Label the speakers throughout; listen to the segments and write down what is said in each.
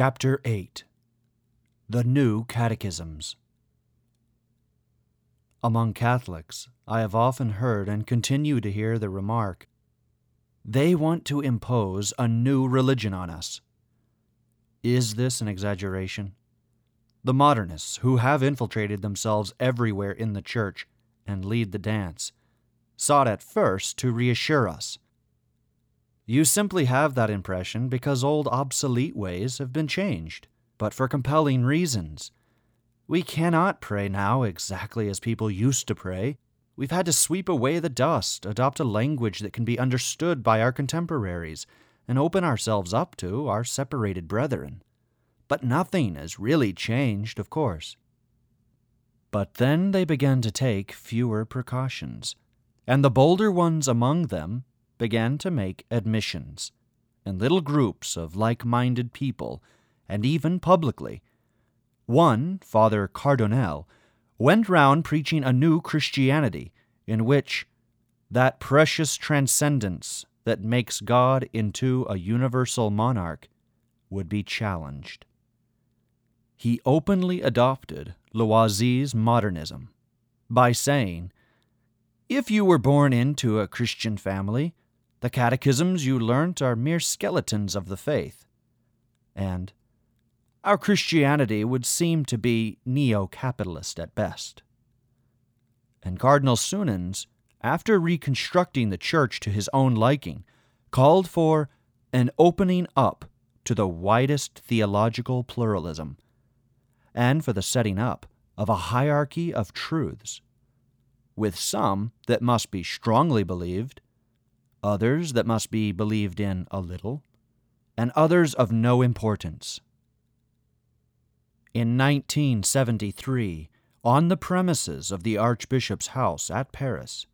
Speaker 1: Chapter 8 The New Catechisms Among Catholics, I have often heard and continue to hear the remark they want to impose a new religion on us. Is this an exaggeration? The modernists, who have infiltrated themselves everywhere in the church and lead the dance, sought at first to reassure us. You simply have that impression because old obsolete ways have been changed, but for compelling reasons. We cannot pray now exactly as people used to pray. We've had to sweep away the dust, adopt a language that can be understood by our contemporaries, and open ourselves up to our separated brethren. But nothing has really changed, of course. But then they began to take fewer precautions, and the bolder ones among them began to make admissions, in little groups of like minded people, and even publicly. One, Father Cardonnel, went round preaching a new Christianity in which that precious transcendence that makes God into a universal monarch would be challenged. He openly adopted Loisy's modernism by saying, If you were born into a Christian family, the catechisms you learnt are mere skeletons of the faith. And our Christianity would seem to be neo capitalist at best. And Cardinal Suenens, after reconstructing the church to his own liking, called for an opening up to the widest theological pluralism, and for the setting up of a hierarchy of truths, with some that must be strongly believed, others that must be believed in a little, and others of no importance. In 1973, on the premises of the Archbishop's house at Paris,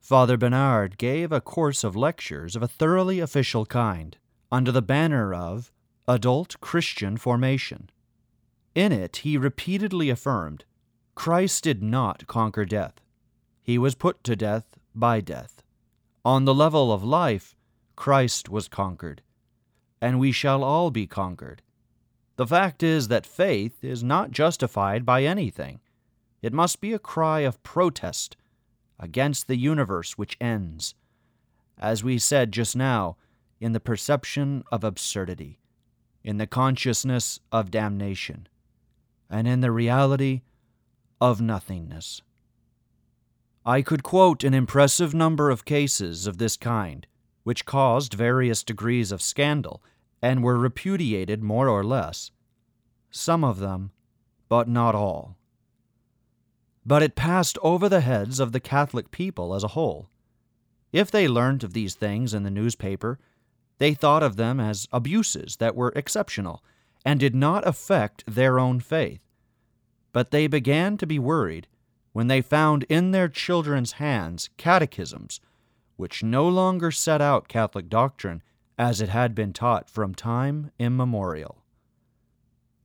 Speaker 1: Father Bernard gave a course of lectures of a thoroughly official kind under the banner of Adult Christian Formation. In it, he repeatedly affirmed Christ did not conquer death, he was put to death by death. On the level of life, Christ was conquered, and we shall all be conquered the fact is that faith is not justified by anything. It must be a cry of protest against the universe which ends, as we said just now, in the perception of absurdity, in the consciousness of damnation, and in the reality of nothingness. I could quote an impressive number of cases of this kind, which caused various degrees of scandal and were repudiated more or less. Some of them, but not all. But it passed over the heads of the Catholic people as a whole. If they learned of these things in the newspaper, they thought of them as abuses that were exceptional and did not affect their own faith. But they began to be worried when they found in their children's hands catechisms which no longer set out Catholic doctrine as it had been taught from time immemorial.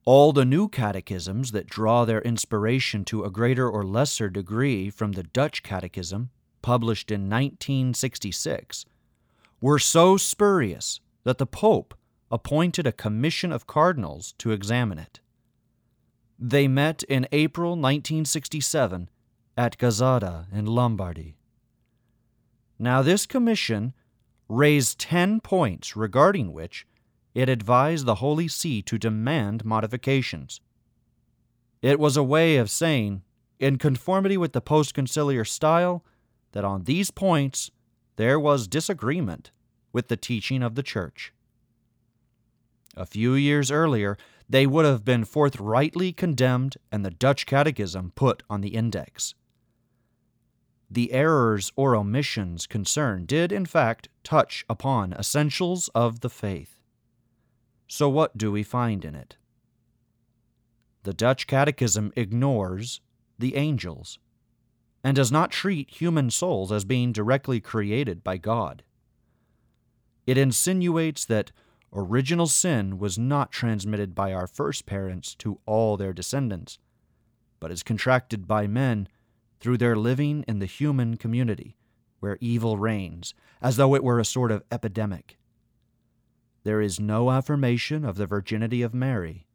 Speaker 1: All the new catechisms that draw their inspiration to a greater or lesser degree from the Dutch Catechism, published in 1966, were so spurious that the Pope appointed a commission of cardinals to examine it. They met in April 1967 at Gazzada in Lombardy. Now, this commission raised 10 points regarding which it advised the Holy See to demand modifications. It was a way of saying, in conformity with the post conciliar style, that on these points there was disagreement with the teaching of the Church. A few years earlier, they would have been forthrightly condemned and the Dutch Catechism put on the index the errors or omissions concerned did, in fact, touch upon essentials of the faith. So, what do we find in it? The Dutch Catechism ignores the angels and does not treat human souls as being directly created by God. It insinuates that original sin was not transmitted by our first parents to all their descendants, but is contracted by men through their living in the human community, where evil reigns, as though it were a sort of epidemic. there is no affirmation of the virginity of Mary,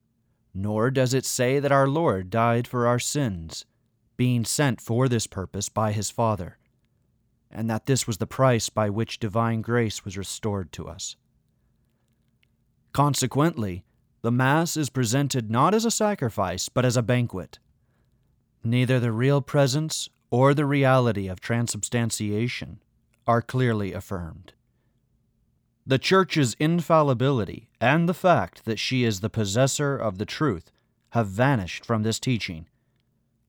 Speaker 1: nor does it say that our Lord died for our sins, being sent for this purpose by his Father, and that this was the price by which divine grace was restored to us. Consequently, the Mass is presented not as a sacrifice, but as a banquet. Neither the real presence or the reality of transubstantiation are clearly affirmed. The Church's infallibility and the fact that she is the possessor of the truth have vanished from this teaching.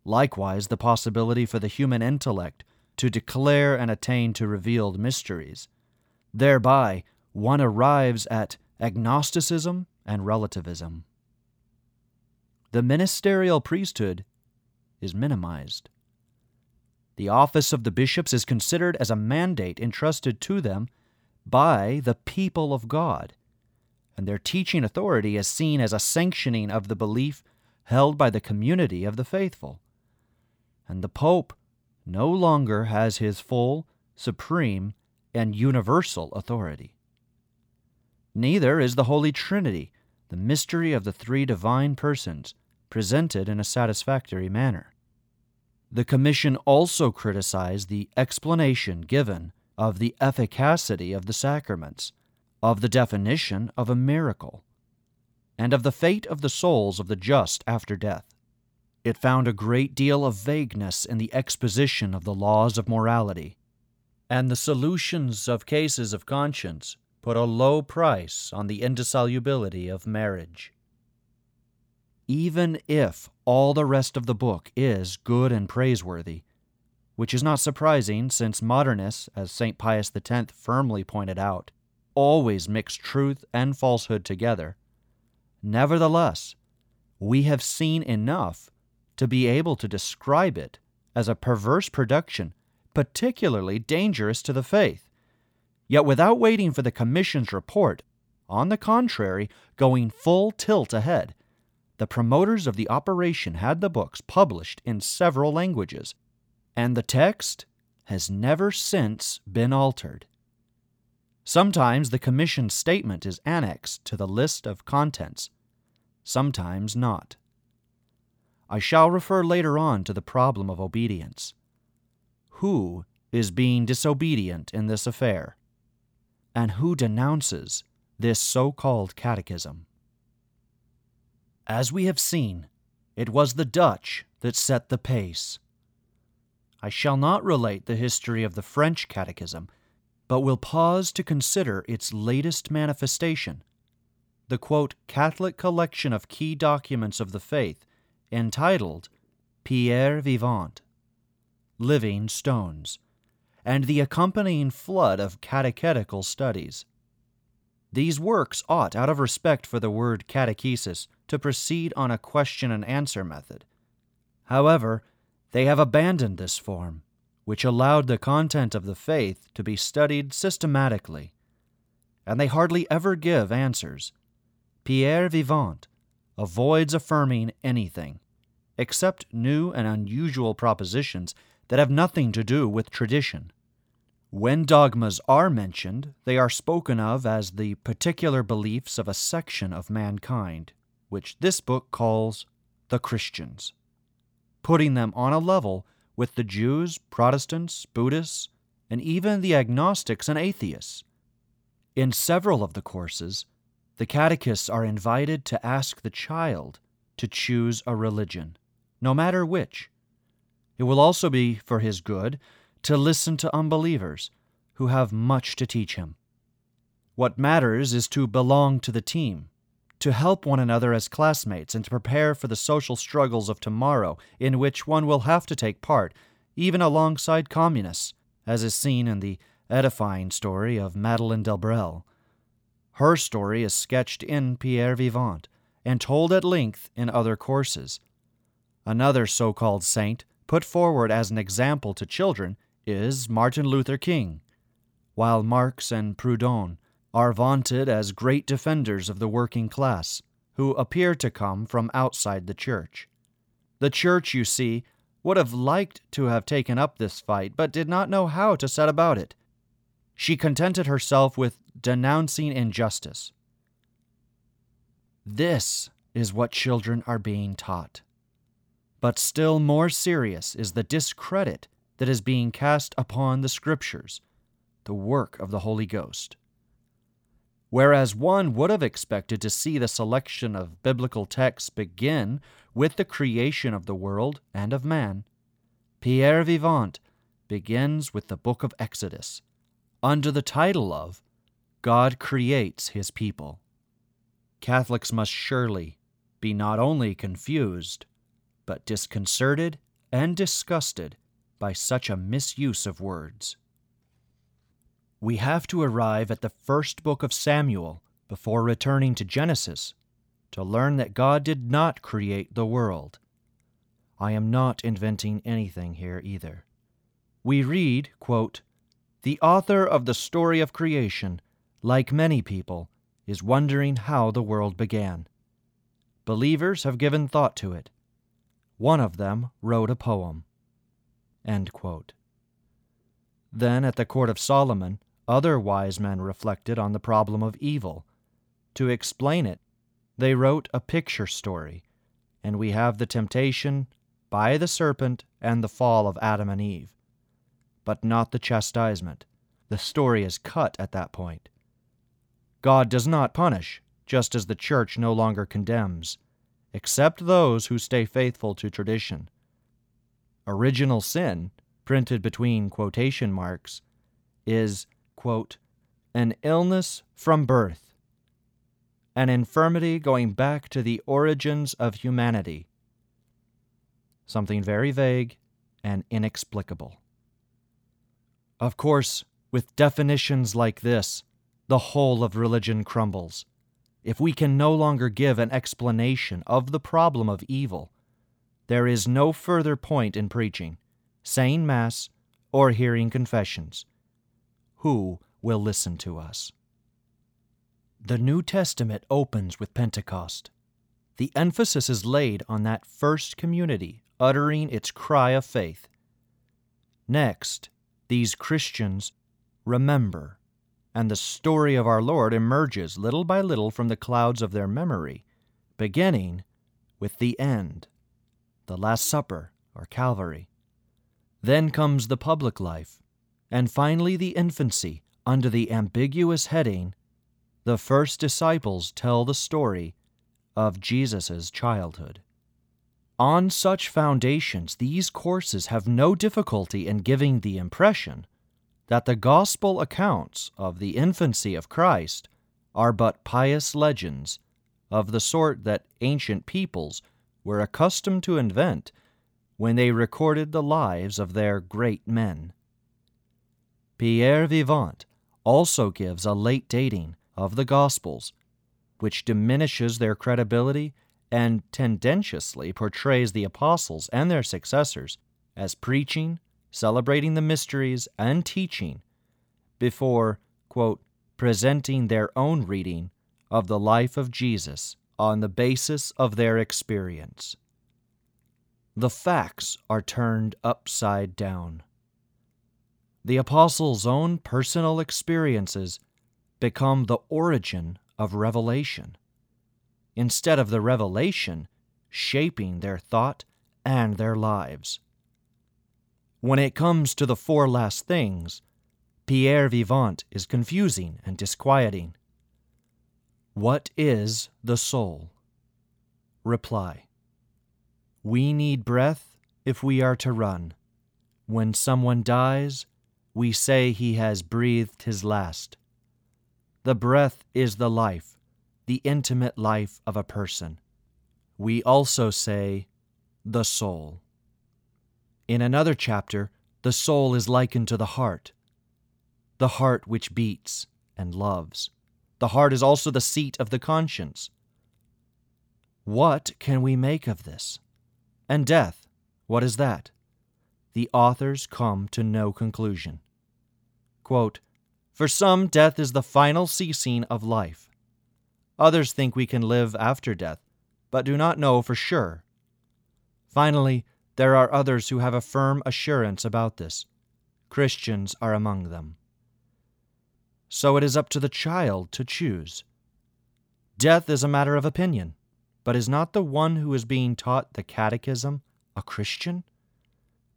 Speaker 1: Likewise, the possibility for the human intellect to declare and attain to revealed mysteries. Thereby, one arrives at agnosticism and relativism. The ministerial priesthood is minimized. The office of the bishops is considered as a mandate entrusted to them by the people of God, and their teaching authority is seen as a sanctioning of the belief held by the community of the faithful. And the Pope no longer has his full, supreme, and universal authority. Neither is the Holy Trinity, the mystery of the three divine persons, presented in a satisfactory manner. The Commission also criticized the explanation given of the efficacy of the sacraments, of the definition of a miracle, and of the fate of the souls of the just after death. It found a great deal of vagueness in the exposition of the laws of morality, and the solutions of cases of conscience put a low price on the indissolubility of marriage. Even if all the rest of the book is good and praiseworthy, which is not surprising since modernists, as St. Pius X firmly pointed out, always mix truth and falsehood together. Nevertheless, we have seen enough to be able to describe it as a perverse production, particularly dangerous to the faith. Yet without waiting for the Commission's report, on the contrary, going full tilt ahead, the promoters of the operation had the books published in several languages, and the text has never since been altered. Sometimes the Commission's statement is annexed to the list of contents, sometimes not. I shall refer later on to the problem of obedience. Who is being disobedient in this affair? and who denounces this so called catechism. As we have seen, it was the Dutch that set the pace. I shall not relate the history of the French catechism, but will pause to consider its latest manifestation, the quote, Catholic collection of key documents of the faith, entitled Pierre Vivant, Living Stones and the accompanying flood of catechetical studies. These works ought, out of respect for the word catechesis, to proceed on a question and answer method. However, they have abandoned this form, which allowed the content of the faith to be studied systematically, and they hardly ever give answers. Pierre Vivant avoids affirming anything, except new and unusual propositions that have nothing to do with tradition. When dogmas are mentioned, they are spoken of as the particular beliefs of a section of mankind, which this book calls the Christians, putting them on a level with the Jews, Protestants, Buddhists, and even the agnostics and atheists. In several of the courses, the catechists are invited to ask the child to choose a religion, no matter which. It will also be for his good to listen to unbelievers who have much to teach him. What matters is to belong to the team, to help one another as classmates, and to prepare for the social struggles of tomorrow in which one will have to take part, even alongside communists, as is seen in the edifying story of Madeleine Delbrel. Her story is sketched in Pierre Vivant and told at length in other courses. Another so called saint, put forward as an example to children, is Martin Luther King, while Marx and Proudhon are vaunted as great defenders of the working class, who appear to come from outside the church. The church, you see, would have liked to have taken up this fight, but did not know how to set about it. She contented herself with denouncing injustice, This is what children are being taught. But still more serious is the discredit that is being cast upon the Scriptures, the work of the Holy Ghost. Whereas one would have expected to see the selection of biblical texts begin with the creation of the world and of man, Pierre Vivant begins with the book of Exodus, under the title of God Creates His People. Catholics must surely be not only confused, but disconcerted and disgusted by such a misuse of words. We have to arrive at the first book of Samuel before returning to Genesis to learn that God did not create the world. I am not inventing anything here either. We read, quote, The author of the story of creation, like many people, is wondering how the world began. Believers have given thought to it. One of them wrote a poem. Then at the court of Solomon, other wise men reflected on the problem of evil. To explain it, they wrote a picture story, and we have the temptation by the serpent and the fall of Adam and Eve, but not the chastisement. The story is cut at that point. God does not punish, just as the church no longer condemns, except those who stay faithful to tradition. Original sin, printed between quotation marks, is quote, an illness from birth, an infirmity going back to the origins of humanity. Something very vague and inexplicable. Of course, with definitions like this, the whole of religion crumbles. If we can no longer give an explanation of the problem of evil, there is no further point in preaching, saying Mass, or hearing confessions who will listen to us. The New Testament opens with Pentecost. The emphasis is laid on that first community uttering its cry of faith. Next, these Christians remember, and the story of our Lord emerges little by little from the clouds of their memory, beginning with the end, the Last Supper or Calvary. Then comes the public life, and finally the infancy under the ambiguous heading The First Disciples Tell the Story of Jesus' Childhood. On such foundations, these courses have no difficulty in giving the impression that the gospel accounts of the infancy of Christ are but pious legends of the sort that ancient peoples were accustomed to invent when they recorded the lives of their great men. Pierre Vivant also gives a late dating of the Gospels, which diminishes their credibility and tendentiously portrays the apostles and their successors as preaching, celebrating the mysteries, and teaching before, quote, presenting their own reading of the life of Jesus on the basis of their experience. The facts are turned upside down the apostles' own personal experiences become the origin of revelation, instead of the revelation shaping their thought and their lives. When it comes to the four last things, Pierre Vivant is confusing and disquieting. What is the soul? Reply We need breath if we are to run. When someone dies, we say he has breathed his last. The breath is the life, the intimate life of a person. We also say the soul. In another chapter, the soul is likened to the heart, the heart which beats and loves. The heart is also the seat of the conscience. What can we make of this? And death, what is that? The authors come to no conclusion. Quote, For some, death is the final ceasing of life. Others think we can live after death, but do not know for sure. Finally, there are others who have a firm assurance about this. Christians are among them. So it is up to the child to choose. Death is a matter of opinion, but is not the one who is being taught the catechism a Christian?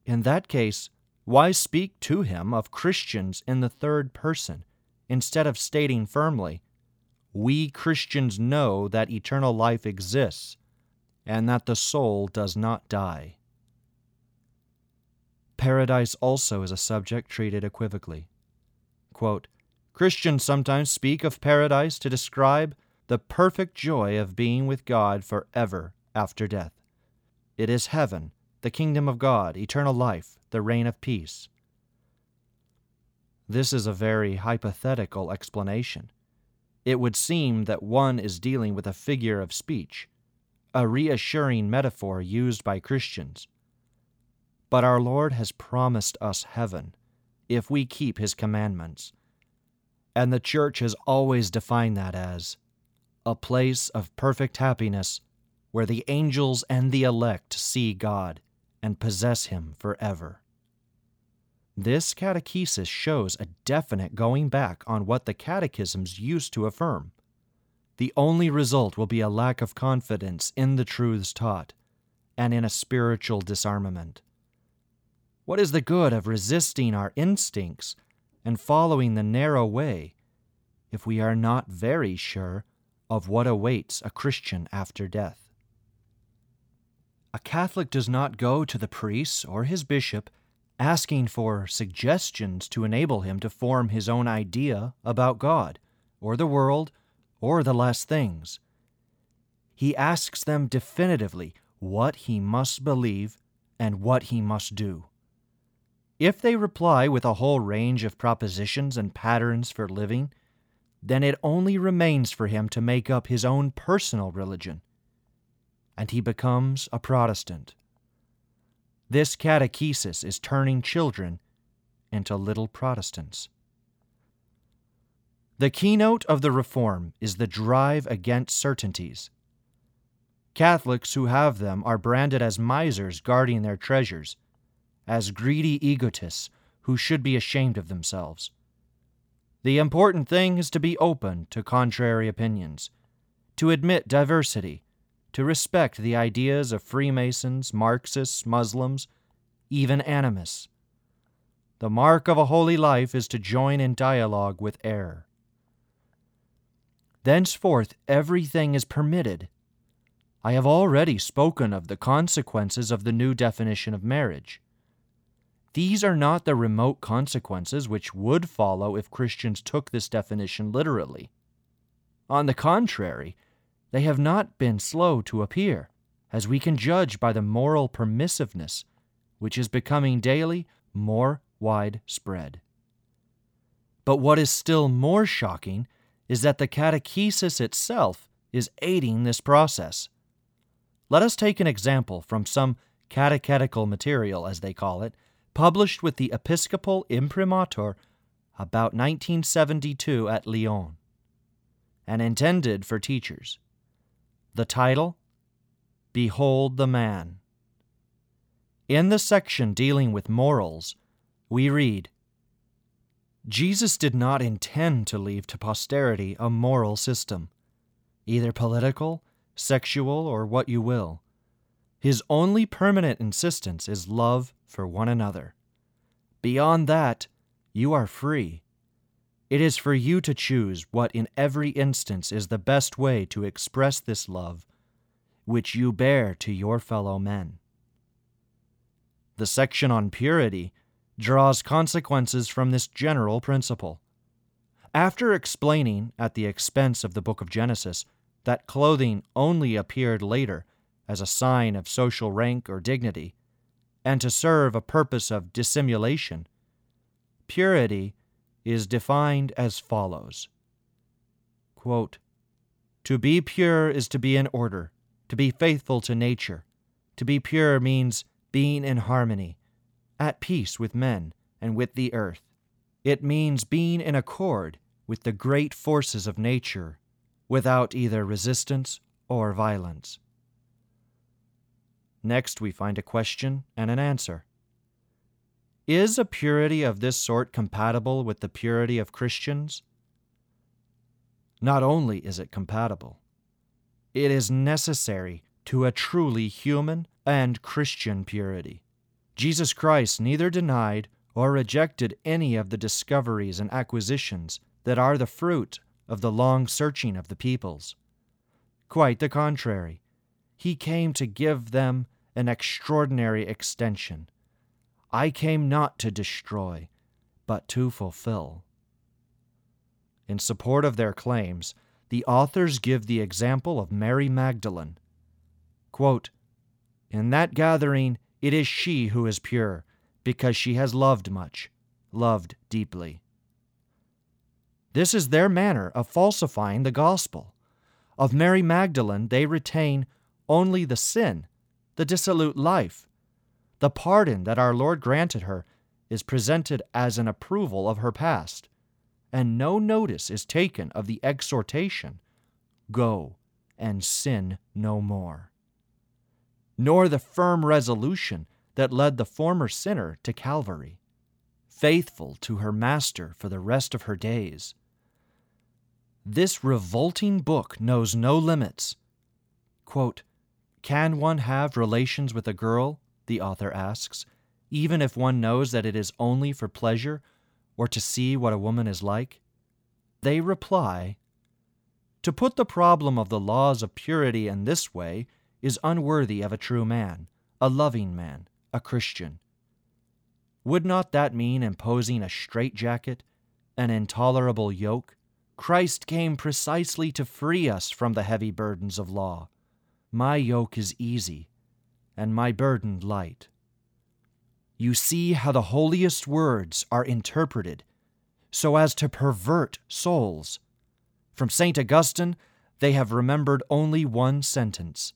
Speaker 1: In that case, why speak to him of Christians in the third person instead of stating firmly, We Christians know that eternal life exists and that the soul does not die? Paradise also is a subject treated equivocally. Quote, Christians sometimes speak of paradise to describe the perfect joy of being with God forever after death. It is heaven, the kingdom of God, eternal life, the reign of peace. This is a very hypothetical explanation. It would seem that one is dealing with a figure of speech, a reassuring metaphor used by Christians. But our Lord has promised us heaven if we keep his commandments. And the church has always defined that as a place of perfect happiness where the angels and the elect see God and possess him forever. This catechesis shows a definite going back on what the catechisms used to affirm. The only result will be a lack of confidence in the truths taught and in a spiritual disarmament. What is the good of resisting our instincts and following the narrow way if we are not very sure of what awaits a Christian after death? A Catholic does not go to the priest or his bishop asking for suggestions to enable him to form his own idea about God, or the world, or the last things. He asks them definitively what he must believe and what he must do. If they reply with a whole range of propositions and patterns for living, then it only remains for him to make up his own personal religion and he becomes a Protestant. This catechesis is turning children into little Protestants. The keynote of the reform is the drive against certainties. Catholics who have them are branded as misers guarding their treasures, as greedy egotists who should be ashamed of themselves. The important thing is to be open to contrary opinions, to admit diversity, to respect the ideas of Freemasons, Marxists, Muslims, even animists. The mark of a holy life is to join in dialogue with error. Thenceforth, everything is permitted. I have already spoken of the consequences of the new definition of marriage. These are not the remote consequences which would follow if Christians took this definition literally. On the contrary, they have not been slow to appear, as we can judge by the moral permissiveness which is becoming daily more widespread. But what is still more shocking is that the catechesis itself is aiding this process. Let us take an example from some catechetical material, as they call it, published with the Episcopal Imprimatur about 1972 at Lyon, and intended for teachers. The title Behold the Man. In the section dealing with morals, we read Jesus did not intend to leave to posterity a moral system, either political, sexual, or what you will. His only permanent insistence is love for one another. Beyond that, you are free. It is for you to choose what in every instance is the best way to express this love which you bear to your fellow men. The section on purity draws consequences from this general principle. After explaining, at the expense of the book of Genesis, that clothing only appeared later as a sign of social rank or dignity, and to serve a purpose of dissimulation, purity is defined as follows Quote, To be pure is to be in order, to be faithful to nature. To be pure means being in harmony, at peace with men and with the earth. It means being in accord with the great forces of nature without either resistance or violence. Next, we find a question and an answer. Is a purity of this sort compatible with the purity of Christians? Not only is it compatible, it is necessary to a truly human and Christian purity. Jesus Christ neither denied or rejected any of the discoveries and acquisitions that are the fruit of the long searching of the peoples. Quite the contrary, he came to give them an extraordinary extension. I came not to destroy, but to fulfill. In support of their claims, the authors give the example of Mary Magdalene. Quote, In that gathering, it is she who is pure, because she has loved much, loved deeply. This is their manner of falsifying the gospel. Of Mary Magdalene, they retain only the sin, the dissolute life. The pardon that our Lord granted her is presented as an approval of her past and no notice is taken of the exhortation Go and sin no more, nor the firm resolution that led the former sinner to Calvary, faithful to her Master for the rest of her days. This revolting book knows no limits. Quote, Can one have relations with a girl, the author asks, even if one knows that it is only for pleasure or to see what a woman is like? They reply, To put the problem of the laws of purity in this way is unworthy of a true man, a loving man, a Christian. Would not that mean imposing a straitjacket, an intolerable yoke? Christ came precisely to free us from the heavy burdens of law. My yoke is easy, and my burden light you see how the holiest words are interpreted so as to pervert souls. From St. Augustine, they have remembered only one sentence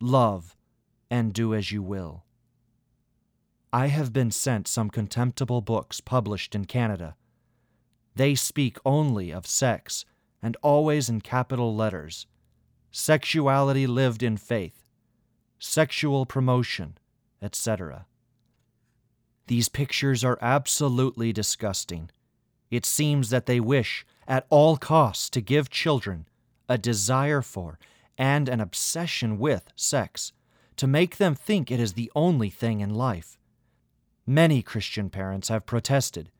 Speaker 1: love and do as you will. I have been sent some contemptible books published in Canada. They speak only of sex and always in capital letters sexuality lived in faith, sexual promotion, etc. These pictures are absolutely disgusting. It seems that they wish, at all costs, to give children a desire for and an obsession with sex, to make them think it is the only thing in life. Many Christian parents have protested,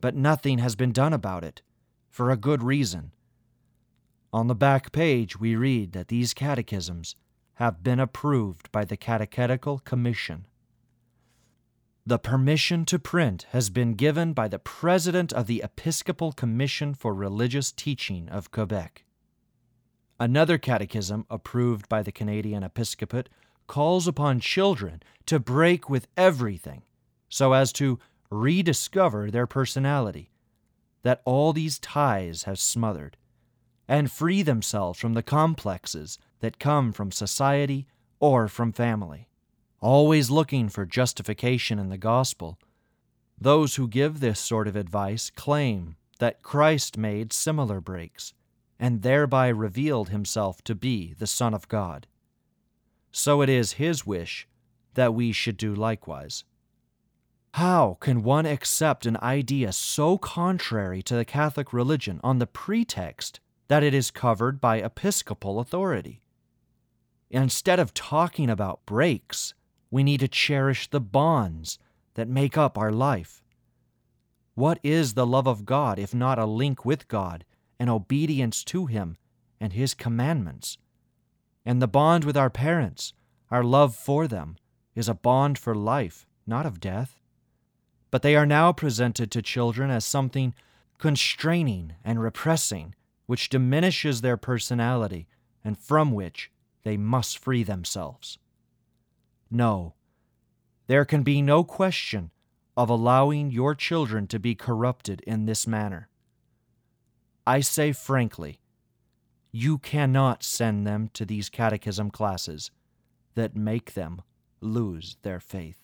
Speaker 1: but nothing has been done about it, for a good reason. On the back page, we read that these catechisms have been approved by the Catechetical Commission. The permission to print has been given by the President of the Episcopal Commission for Religious Teaching of Quebec. Another catechism approved by the Canadian Episcopate calls upon children to break with everything so as to rediscover their personality that all these ties have smothered and free themselves from the complexes that come from society or from family always looking for justification in the gospel. Those who give this sort of advice claim that Christ made similar breaks and thereby revealed himself to be the Son of God. So it is his wish that we should do likewise. How can one accept an idea so contrary to the Catholic religion on the pretext that it is covered by episcopal authority? Instead of talking about breaks, we need to cherish the bonds that make up our life. What is the love of God if not a link with God and obedience to Him and His commandments? And the bond with our parents, our love for them, is a bond for life, not of death. But they are now presented to children as something constraining and repressing, which diminishes their personality and from which they must free themselves. No. There can be no question of allowing your children to be corrupted in this manner. I say frankly, you cannot send them to these catechism classes that make them lose their faith.